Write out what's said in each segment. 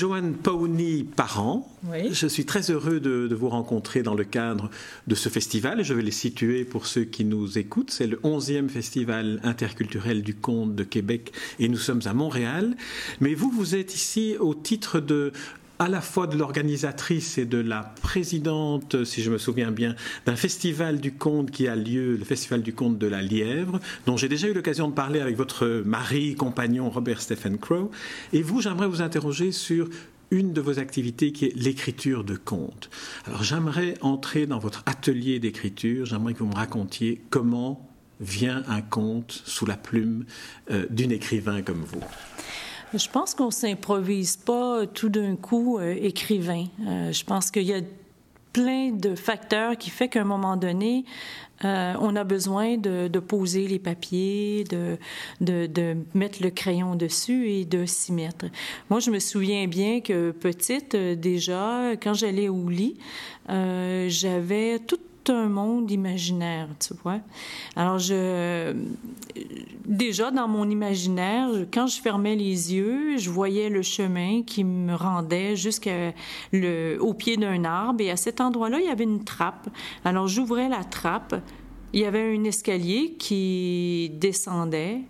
Joanne Pauni Parent, je suis très heureux de, vous rencontrer dans le cadre de ce festival. Je vais les situer pour ceux qui nous écoutent. C'est le 11e Festival interculturel du conte de Québec et nous sommes à Montréal. Mais vous, vous êtes ici au titre de à la fois de l'organisatrice et de la présidente, si je me souviens bien, d'un festival du conte qui a lieu, le festival du conte de la Lièvre, dont j'ai déjà eu l'occasion de parler avec votre mari, compagnon Robert Stephen Crow. Et vous, j'aimerais vous interroger sur une de vos activités qui est l'écriture de contes. Alors j'aimerais entrer dans votre atelier d'écriture, j'aimerais que vous me racontiez comment vient un conte sous la plume euh, d'une écrivain comme vous. Je pense qu'on s'improvise pas tout d'un coup euh, écrivain. Euh, je pense qu'il y a plein de facteurs qui fait qu'à un moment donné, euh, on a besoin de, poser les papiers, de, mettre le crayon dessus et de s'y mettre. Moi, je me souviens bien que petite, déjà, quand j'allais au lit, j'avais tout un monde imaginaire, tu vois. Alors, je, déjà dans mon imaginaire, quand je fermais les yeux, je voyais le chemin qui me rendait jusqu'au pied d'un arbre. Et à cet endroit-là, il y avait une trappe. Alors, j'ouvrais la trappe. Il y avait un escalier qui descendait.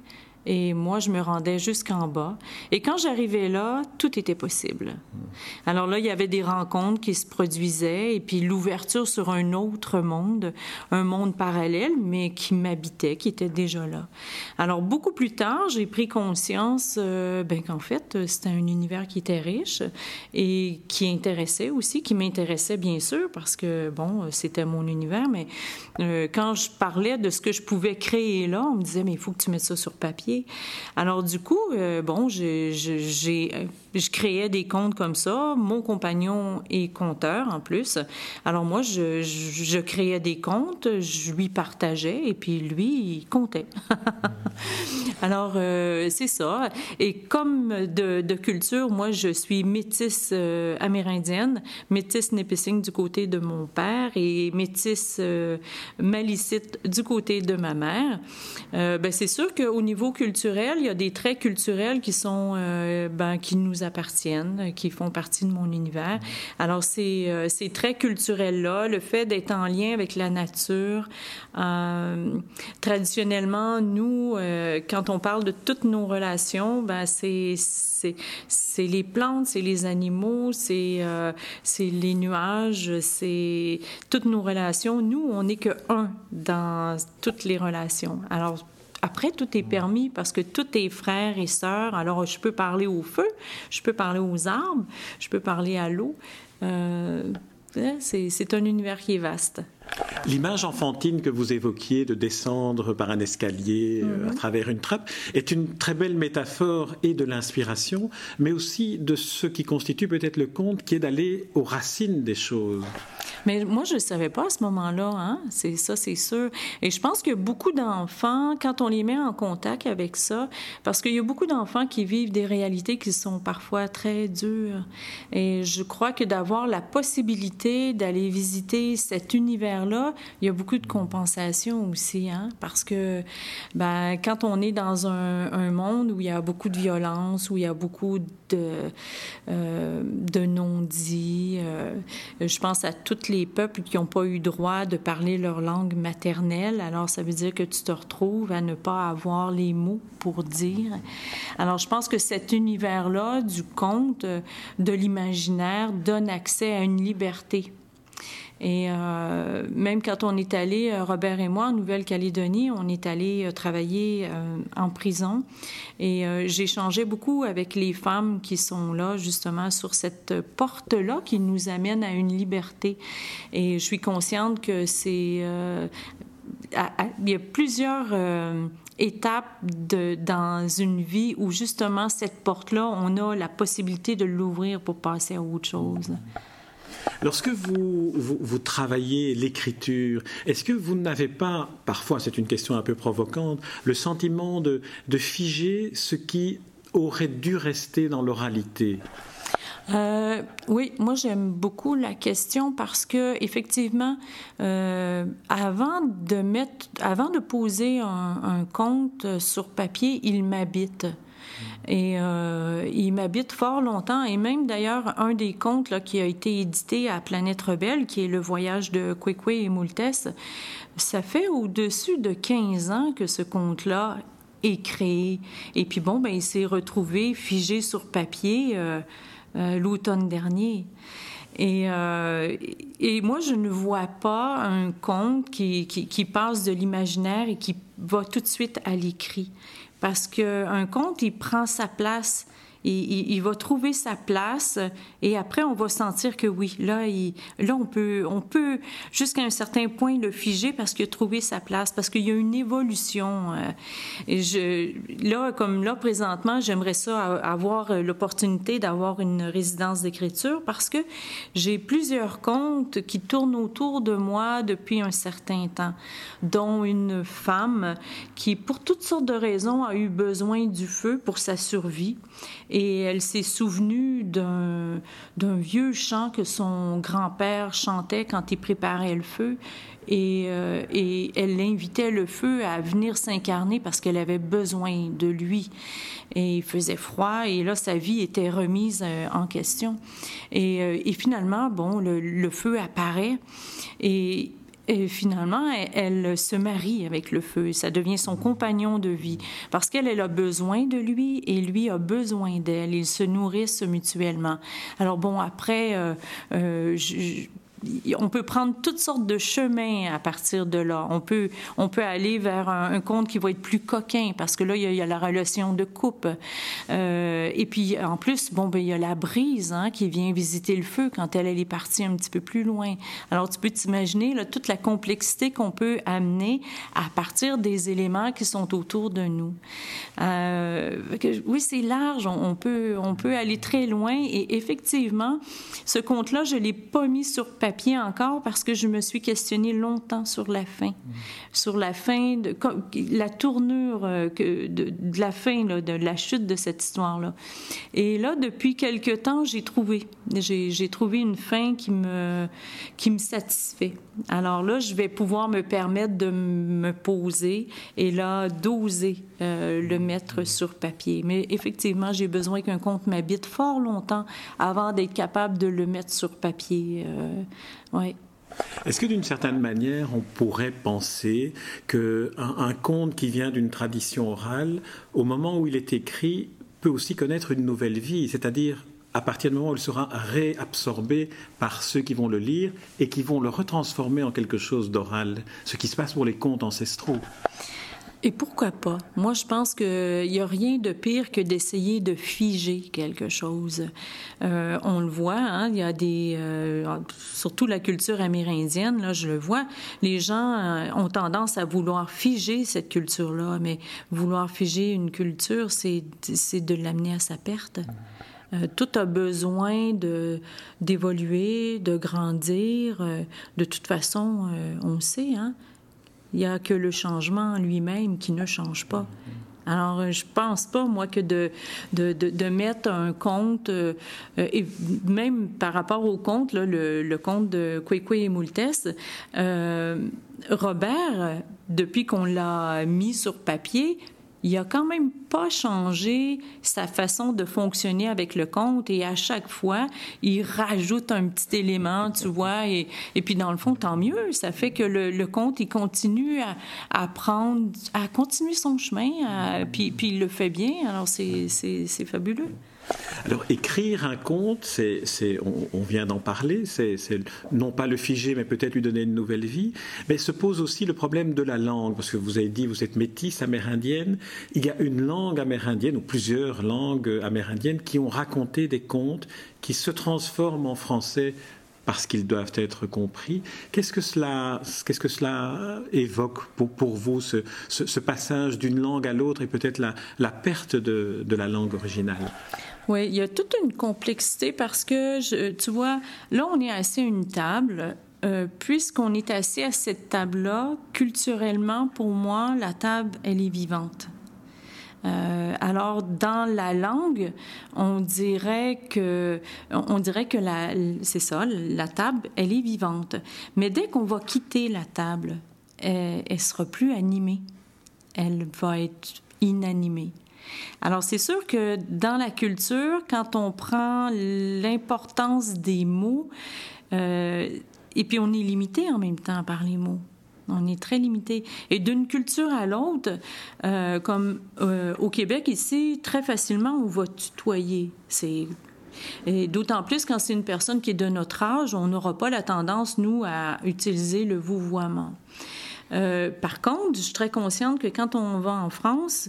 Et moi, je me rendais jusqu'en bas. Et quand j'arrivais là, tout était possible. Alors là, il y avait des rencontres qui se produisaient et puis l'ouverture sur un autre monde, un monde parallèle, mais qui m'habitait, qui était déjà là. Alors beaucoup plus tard, j'ai pris conscience euh, ben, qu'en fait, c'était un univers qui était riche et qui intéressait aussi, qui m'intéressait bien sûr parce que, bon, c'était mon univers, mais euh, quand je parlais de ce que je pouvais créer là, on me disait, mais il faut que tu mettes ça sur papier alors du coup, euh, bon, j'ai je créais des comptes comme ça. Mon compagnon est compteur en plus. Alors moi, je, créais des comptes, je lui partageais et puis lui, il comptait. Alors euh, c'est ça. Et comme de, de, culture, moi, je suis métisse euh, amérindienne, métisse népissing du côté de mon père et métisse euh, malicite du côté de ma mère. ben, c'est sûr qu'au niveau culturel, il y a des traits culturels qui sont, ben, qui nous appartiennent, euh, qui font partie de mon univers. Alors, c'est euh, ces traits culturels-là, le fait d'être en lien avec la nature. Euh, traditionnellement, nous, quand on parle de toutes nos relations, ben, c'est les plantes, c'est les animaux, c'est c'est les nuages, c'est toutes nos relations. Nous, on n'est que un dans toutes les relations. Alors, après, tout est permis parce que tout est frère et sœur. Alors, je peux parler au feu, je peux parler aux arbres, je peux parler à l'eau. Euh, c'est un univers qui est vaste. L'image enfantine que vous évoquiez de descendre par un escalier euh, à mhm. travers une trappe est une très belle métaphore et de l'inspiration, mais aussi de ce qui constitue peut-être le conte, qui est d'aller aux racines des choses. Mais moi, je ne savais pas à ce moment-là, hein? c'est ça, c'est sûr. Et je pense que beaucoup d'enfants, quand on les met en contact avec ça, parce qu'il y a beaucoup d'enfants qui vivent des réalités qui sont parfois très dures. Et je crois que d'avoir la possibilité d'aller visiter cet univers là il y a beaucoup de compensation aussi, hein, parce que ben, quand on est dans un, monde où il y a beaucoup de violence, où il y a beaucoup de, euh, de non-dits, euh, je pense à tous les peuples qui n'ont pas eu droit de parler leur langue maternelle, alors ça veut dire que tu te retrouves à ne pas avoir les mots pour dire. Alors je pense que cet univers-là du conte, de l'imaginaire, donne accès à une liberté et euh, même quand on est allé, euh, Robert et moi, en Nouvelle-Calédonie, on est allé euh, travailler en prison. Et j'ai changé beaucoup avec les femmes qui sont là, justement, sur cette porte-là qui nous amène à une liberté. Et je suis consciente que c'est... il y a plusieurs étapes de, dans une vie où justement cette porte-là, on a la possibilité de l'ouvrir pour passer à autre chose. Lorsque vous, travaillez l'écriture, est-ce que vous n'avez pas, parfois c'est une question un peu provocante, le sentiment de, figer ce qui aurait dû rester dans l'oralité? Euh, oui, moi j'aime beaucoup la question parce que effectivement, euh, avant de mettre, avant de poser un, un compte sur papier, il m'habite. Et euh, il m'habite fort longtemps. Et même d'ailleurs, un des contes qui a été édité à Planète Rebelle, qui est le voyage de Kwekwe et Moultes, ça fait au-dessus de 15 ans que ce conte-là est créé. Et puis bon, ben, il s'est retrouvé figé sur papier euh, euh, l'automne dernier. Et, moi, je ne vois pas un conte qui, qui passe de l'imaginaire et qui va tout de suite à l'écrit. Parce qu'un conte, il prend sa place il, va trouver sa place et après on va sentir que oui, là, là on peut, on peut jusqu'à un certain point le figer parce qu'il a trouvé sa place, parce qu'il y a une évolution. Euh, là, comme là présentement, j'aimerais ça avoir l'opportunité d'avoir une résidence d'écriture parce que j'ai plusieurs contes qui tournent autour de moi depuis un certain temps, dont une femme qui, pour toutes sortes de raisons, a eu besoin du feu pour sa survie et elle s'est souvenue d'un, vieux chant que son grand-père chantait quand il préparait le feu. Et, euh, elle invitait le feu à venir s'incarner parce qu'elle avait besoin de lui. Et il faisait froid et là, sa vie était remise euh, en question. Et, euh, et finalement, bon, le, le feu apparaît et et finalement, elle, se marie avec le feu. Ça devient son compagnon de vie parce qu'elle elle a besoin de lui et lui a besoin d'elle. Ils se nourrissent mutuellement. Alors bon, après, euh, euh, je, on peut prendre toutes sortes de chemins à partir de là. On peut, on peut aller vers un, conte qui va être plus coquin parce que là, il y a, la relation de coupe. Euh, et puis, en plus, bon, ben, il y a la brise hein, qui vient visiter le feu quand elle, est partie un petit peu plus loin. Alors, tu peux t'imaginer toute la complexité qu'on peut amener à partir des éléments qui sont autour de nous. Euh, oui, c'est large. On, peut, on peut aller très loin. Et effectivement, ce conte-là, je l'ai pas mis sur papier papier encore parce que je me suis questionnée longtemps sur la fin, sur la fin, de, la tournure euh, que, de, la fin, là, de la chute de cette histoire-là. Et là, depuis quelque temps, j'ai trouvé, j'ai trouvé une fin qui me, qui me satisfait. Alors là, je vais pouvoir me permettre de me poser et là, d'oser euh, le mettre sur papier. Mais effectivement, j'ai besoin qu'un compte m'habite fort longtemps avant d'être capable de le mettre sur papier. Euh, est-ce que d'une certaine manière, on pourrait penser qu'un un conte qui vient d'une tradition orale, au moment où il est écrit, peut aussi connaître une nouvelle vie, c'est-à-dire à partir du moment où il sera réabsorbé par ceux qui vont le lire et qui vont le retransformer en quelque chose d'oral, ce qui se passe pour les contes ancestraux? Et pourquoi pas? Moi, je pense qu'il n'y a rien de pire que d'essayer de figer quelque chose. Euh, on le voit, hein, il y a des... Euh, surtout la culture amérindienne, là, je le vois, les gens euh, ont tendance à vouloir figer cette culture-là, mais vouloir figer une culture, c'est de l'amener à sa perte. tout a besoin de d'évoluer, de grandir. de toute façon, on sait, hein, il n'y a que le changement lui-même qui ne change pas. Alors, euh, je pense pas, moi, que de, de, de, mettre un compte, euh, et même par rapport au compte, le, le compte de Kwekwe et Moultes, euh, Robert, depuis qu'on l'a mis sur papier, il a quand même pas changé sa façon de fonctionner avec le compte et à chaque fois, il rajoute un petit élément, tu vois, et, et puis dans le fond, tant mieux, ça fait que le, le compte, il continue à, prendre, à continuer son chemin, puis, puis il le fait bien, alors c'est fabuleux. Alors, écrire un conte, c'est, on, vient d'en parler, c'est, non pas le figer, mais peut-être lui donner une nouvelle vie, mais se pose aussi le problème de la langue, parce que vous avez dit, vous êtes métisse amérindienne, il y a une langue amérindienne, ou plusieurs langues amérindiennes, qui ont raconté des contes qui se transforment en français parce qu'ils doivent être compris. Qu'est-ce que cela, qu'est-ce que cela évoque pour, vous, ce, passage d'une langue à l'autre et peut-être la, perte de, la langue originale? Oui, il y a toute une complexité parce que, tu vois, là, on est assis à une table. Euh, puisqu'on est assis à cette table-là, culturellement, pour moi, la table, elle est vivante. Euh, alors, dans la langue, on dirait que, on dirait que c'est ça, la table, elle est vivante. Mais dès qu'on va quitter la table, elle, elle sera plus animée. Elle va être inanimée. Alors, c'est sûr que dans la culture, quand on prend l'importance des mots, euh, et puis on est limité en même temps par les mots. On est très limité. Et d'une culture à l'autre, euh, comme euh, au Québec ici, très facilement, on va tutoyer. C'est et d'autant plus quand c'est une personne qui est de notre âge, on n'aura pas la tendance, nous, à utiliser le vouvoiement. Euh, par contre, je suis très consciente que quand on va en France,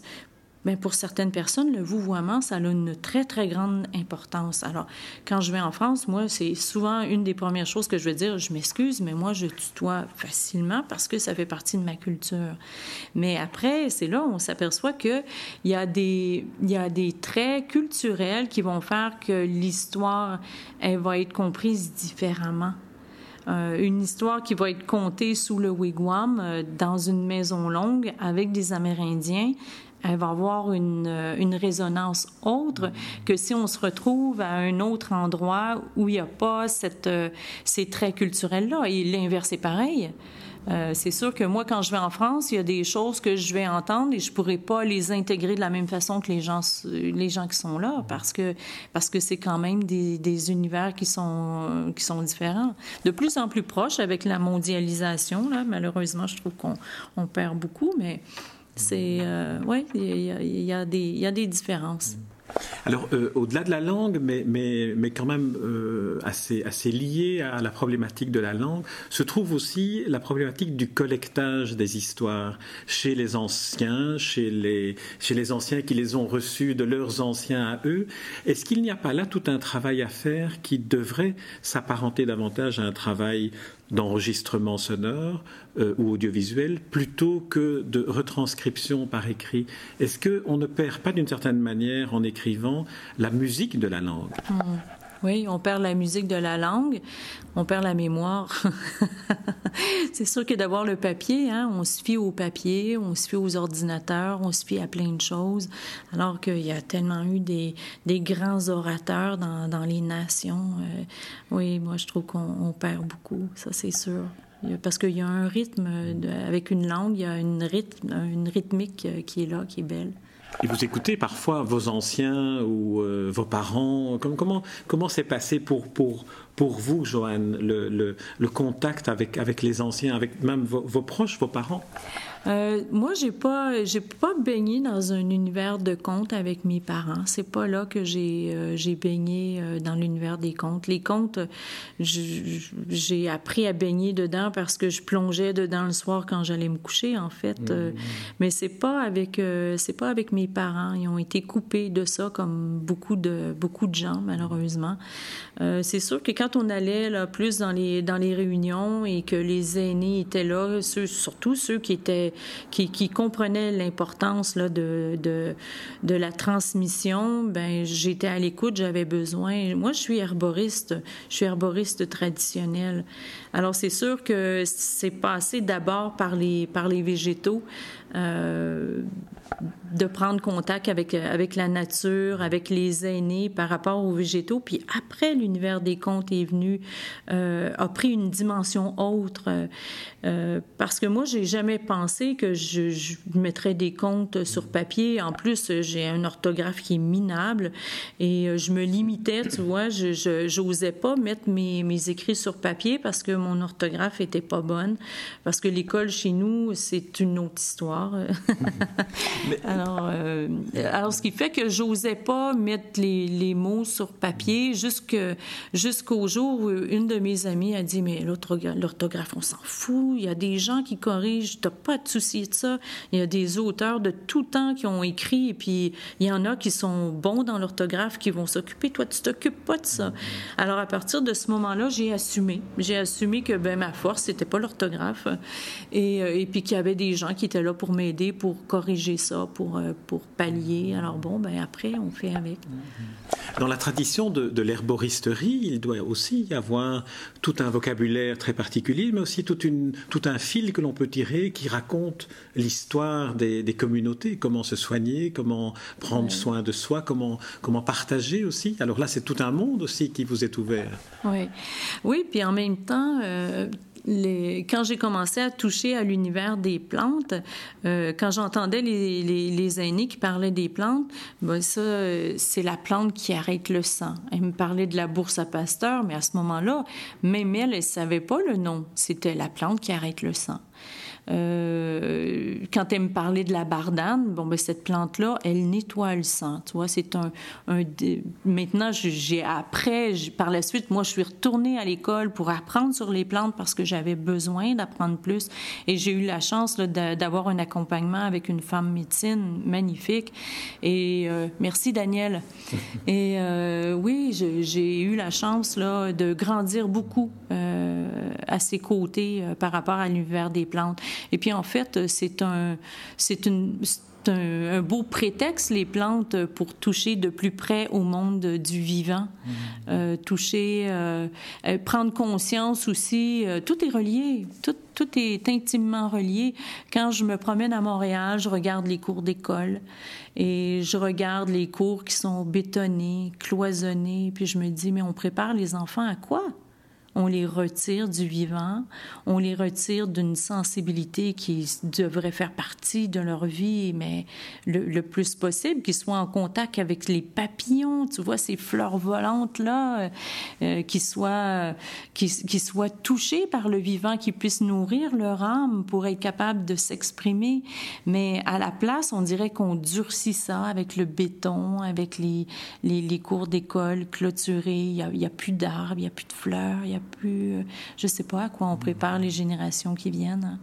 Bien, pour certaines personnes, le vouvoiement, ça a une très, très grande importance. Alors, quand je vais en France, moi, c'est souvent une des premières choses que je vais dire, je m'excuse, mais moi, je tutoie facilement parce que ça fait partie de ma culture. Mais après, c'est là où on s'aperçoit qu'il y, a des, y a des traits culturels qui vont faire que l'histoire, va être comprise différemment. Euh, une histoire qui va être contée sous le wigwam euh, dans une maison longue avec des Amérindiens elle va avoir une, euh, une, résonance autre que si on se retrouve à un autre endroit où il n'y a pas cette, euh, ces traits culturels-là. Et l'inverse est pareil. Euh, c'est sûr que moi, quand je vais en France, il y a des choses que je vais entendre et je pourrais pas les intégrer de la même façon que les gens, les gens qui sont là, parce que parce que c'est quand même des, des, univers qui sont qui sont différents. De plus en plus proches avec la mondialisation, là, malheureusement, je trouve qu'on on perd beaucoup, mais il y, a des différences. Alors, euh, au-delà de la langue, mais, quand même euh, assez, assez lié à la problématique de la langue, se trouve aussi la problématique du collectage des histoires chez les anciens, chez les, chez les anciens qui les ont reçues de leurs anciens à eux. Est-ce qu'il n'y a pas là tout un travail à faire qui devrait s'apparenter davantage à un travail d'enregistrement sonore euh, ou audiovisuel plutôt que de retranscription par écrit. Est-ce qu'on ne perd pas d'une certaine manière en écrivant la musique de la langue? Mmh. Oui, on perd la musique de la langue, on perd la mémoire. c'est sûr que d'avoir le papier, hein, on se fie au papier, on se fie aux ordinateurs, on se fie à plein de choses, alors qu'il y a tellement eu des, grands orateurs dans, dans les nations. Euh, oui, moi, je trouve qu'on perd beaucoup, ça c'est sûr. Parce qu'il y a un rythme, avec une langue, il y a une, rythme, une rythmique euh, qui est là, qui est belle. Et vous écoutez parfois vos anciens ou euh, vos parents. Comment comment s'est passé pour pour pour vous, Joanne, le, le, le, contact avec avec les anciens, avec même vos, vos proches, vos parents? Euh, moi, j'ai pas, j'ai pas baigné dans un univers de contes avec mes parents. C'est pas là que j'ai, euh, j'ai baigné euh, dans l'univers des contes. Les contes, j'ai appris à baigner dedans parce que je plongeais dedans le soir quand j'allais me coucher, en fait. Mmh. mais c'est pas avec, c'est pas avec mes parents. Ils ont été coupés de ça, comme beaucoup de beaucoup de gens, malheureusement. c'est sûr que quand on allait là plus dans les dans les réunions et que les aînés étaient là, ceux, surtout ceux qui étaient qui, comprenaient l'importance là, de, de, de, la transmission, ben j'étais à l'écoute, j'avais besoin. Moi, je suis herboriste, je suis herboriste traditionnel. Alors, c'est sûr que c'est passé d'abord par les, par les végétaux. Euh, de prendre contact avec, avec la nature, avec les aînés par rapport aux végétaux. Puis après, l'univers des contes est venu, euh, a pris une dimension autre. Euh, parce que moi, j'ai jamais pensé que je, mettrais des contes sur papier. En plus, j'ai un orthographe qui est minable et euh, je me limitais, tu vois, je n'osais pas mettre mes, mes écrits sur papier parce que mon orthographe était pas bonne. Parce que l'école chez nous, c'est une autre histoire. alors, euh, alors, ce qui fait que j'osais pas mettre les, les mots sur papier jusqu'au jour où une de mes amies a dit, mais l'orthographe, on s'en fout. Il y a des gens qui corrigent. T'as pas de souci de ça. Il y a des auteurs de tout temps qui ont écrit et puis il y en a qui sont bons dans l'orthographe, qui vont s'occuper. Toi, tu t'occupes pas de ça. Alors, à partir de ce moment-là, j'ai assumé. J'ai assumé que ben, ma force, c'était pas l'orthographe et, euh, et puis qu'il y avait des gens qui étaient là pour m'aider, pour corriger ça, pour, euh, pour pallier. Alors bon, ben après, on fait avec. Dans la tradition de, de l'herboristerie, il doit aussi y avoir tout un vocabulaire très particulier, mais aussi toute une, tout un fil que l'on peut tirer qui raconte l'histoire des, des, communautés, comment se soigner, comment prendre soin de soi, comment, comment partager aussi. Alors là, c'est tout un monde aussi qui vous est ouvert. Oui, oui puis en même temps, euh, quand j'ai commencé à toucher à l'univers des plantes, euh, quand j'entendais les, les, aînés qui parlaient des plantes, ben ça, c'est la plante qui arrête le sang. Elle me parlait de la bourse à Pasteur, mais à ce moment-là, même elle, elle ne savait pas le nom. C'était la plante qui arrête le sang. Euh, quand elle me parlait de la bardane, bon, ben, cette plante-là, elle nettoie le sang. Tu vois, c'est un, un, Maintenant, j'ai après, par la suite, moi, je suis retournée à l'école pour apprendre sur les plantes parce que j'avais besoin d'apprendre plus. Et j'ai eu la chance d'avoir un accompagnement avec une femme médecine magnifique. Et euh, merci, Daniel. Et euh, oui, j'ai eu la chance là, de grandir beaucoup à ses côtés par rapport à l'univers des plantes. Et puis en fait, c'est un, c'est une un, beau prétexte, les plantes, pour toucher de plus près au monde du vivant. Mmh. Euh, toucher, euh, euh, prendre conscience aussi, tout est relié, tout, tout, est intimement relié. Quand je me promène à Montréal, je regarde les cours d'école et je regarde les cours qui sont bétonnés, cloisonnés, puis je me dis, mais on prépare les enfants à quoi? On les retire du vivant, on les retire d'une sensibilité qui devrait faire partie de leur vie, mais le, plus possible, qu'ils soient en contact avec les papillons, tu vois, ces fleurs volantes-là, euh, euh qu'ils soient, soient touchés par le vivant, qu'ils puissent nourrir leur âme pour être capables de s'exprimer. Mais à la place, on dirait qu'on durcit ça avec le béton, avec les, les, cours d'école clôturés, il n'y a, plus d'arbres, il n'y a plus de fleurs, il a plus, euh, je sais pas à quoi on prépare les générations qui viennent.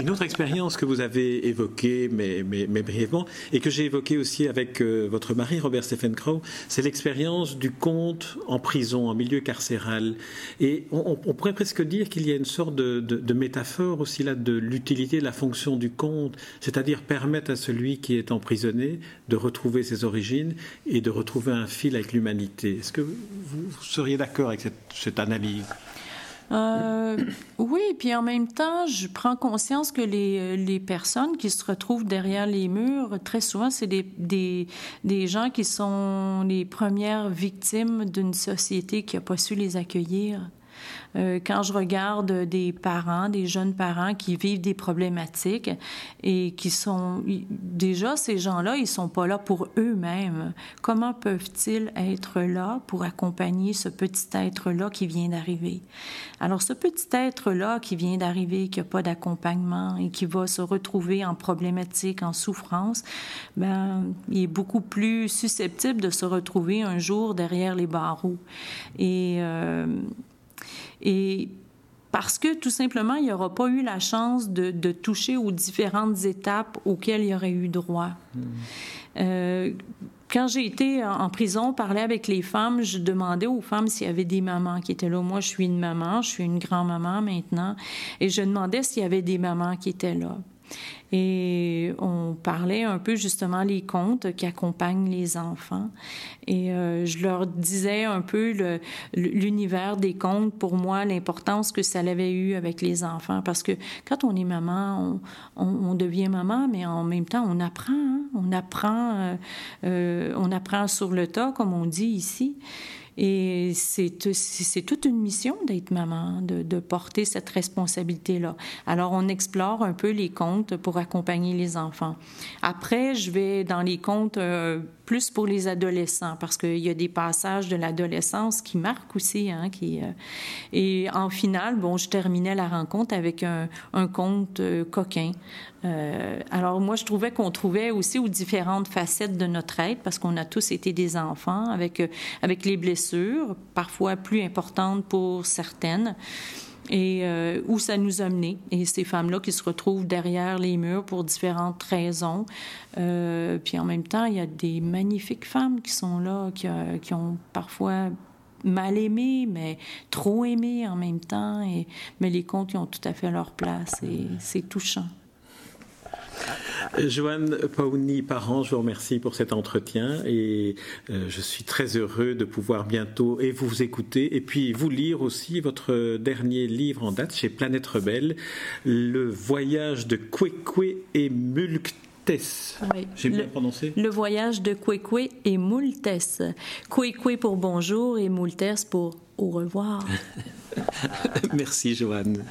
Une autre expérience que vous avez évoquée, mais, brièvement, et que j'ai évoquée aussi avec euh, votre mari, Robert Stephen Crow, c'est l'expérience du comte en prison, en milieu carcéral. Et on, pourrait presque dire qu'il y a une sorte de, métaphore aussi là de l'utilité, de la fonction du comte, c'est-à-dire permettre à celui qui est emprisonné de retrouver ses origines et de retrouver un fil avec l'humanité. Est-ce que vous seriez d'accord avec cette analyse? Euh, oui, puis en même temps, je prends conscience que les, les, personnes qui se retrouvent derrière les murs, très souvent, c'est des, des, des, gens qui sont les premières victimes d'une société qui n'a pas su les accueillir. Euh, quand je regarde des parents, des jeunes parents qui vivent des problématiques et qui sont déjà ces gens-là, ils sont pas là pour eux-mêmes. Comment peuvent-ils être là pour accompagner ce petit être-là qui vient d'arriver? Alors ce petit être-là qui vient d'arriver, qui n'a pas d'accompagnement et qui va se retrouver en problématique, en souffrance, ben il est beaucoup plus susceptible de se retrouver un jour derrière les barreaux. Et euh, et parce que tout simplement, il n'aura pas eu la chance de, toucher aux différentes étapes auxquelles il aurait eu droit. Hmm. Euh, quand j'ai été en prison, parler avec les femmes, je demandais aux femmes s'il y avait des mamans qui étaient là. Moi, je suis une maman, je suis une grand-maman maintenant, et je demandais s'il y avait des mamans qui étaient là. Et on parlait un peu justement les contes qui accompagnent les enfants. Et euh, je leur disais un peu l'univers des contes, pour moi, l'importance que ça avait eu avec les enfants. Parce que quand on est maman, on, devient maman, mais en même temps, on apprend. Hein. On apprend, euh, euh, on apprend sur le tas, comme on dit ici. Et c'est toute une mission d'être maman, de, porter cette responsabilité-là. Alors, on explore un peu les contes pour accompagner les enfants. Après, je vais dans les contes euh, plus pour les adolescents, parce qu'il y a des passages de l'adolescence qui marquent aussi. Hein, euh, et en finale, bon, je terminais la rencontre avec un, conte euh, coquin euh, alors moi, je trouvais qu'on trouvait aussi aux différentes facettes de notre être, parce qu'on a tous été des enfants avec, avec les blessures, parfois plus importantes pour certaines, et euh, où ça nous a menés. Et ces femmes-là qui se retrouvent derrière les murs pour différentes raisons. puis en même temps, il y a des magnifiques femmes qui sont là, qui, qui ont parfois mal aimé, mais trop aimé en même temps. Et, mais les contes, ils ont tout à fait leur place et c'est touchant. Joanne Pauni-Parent, je vous remercie pour cet entretien et euh, je suis très heureux de pouvoir bientôt et vous écouter et puis vous lire aussi votre dernier livre en date chez Planète Rebelle, Le voyage de Kwekwe et Mulktes. J'ai bien prononcé? Le voyage de Kwekwe et Moultes. Kwekwe pour bonjour et Moultes pour au revoir. Merci, Joanne.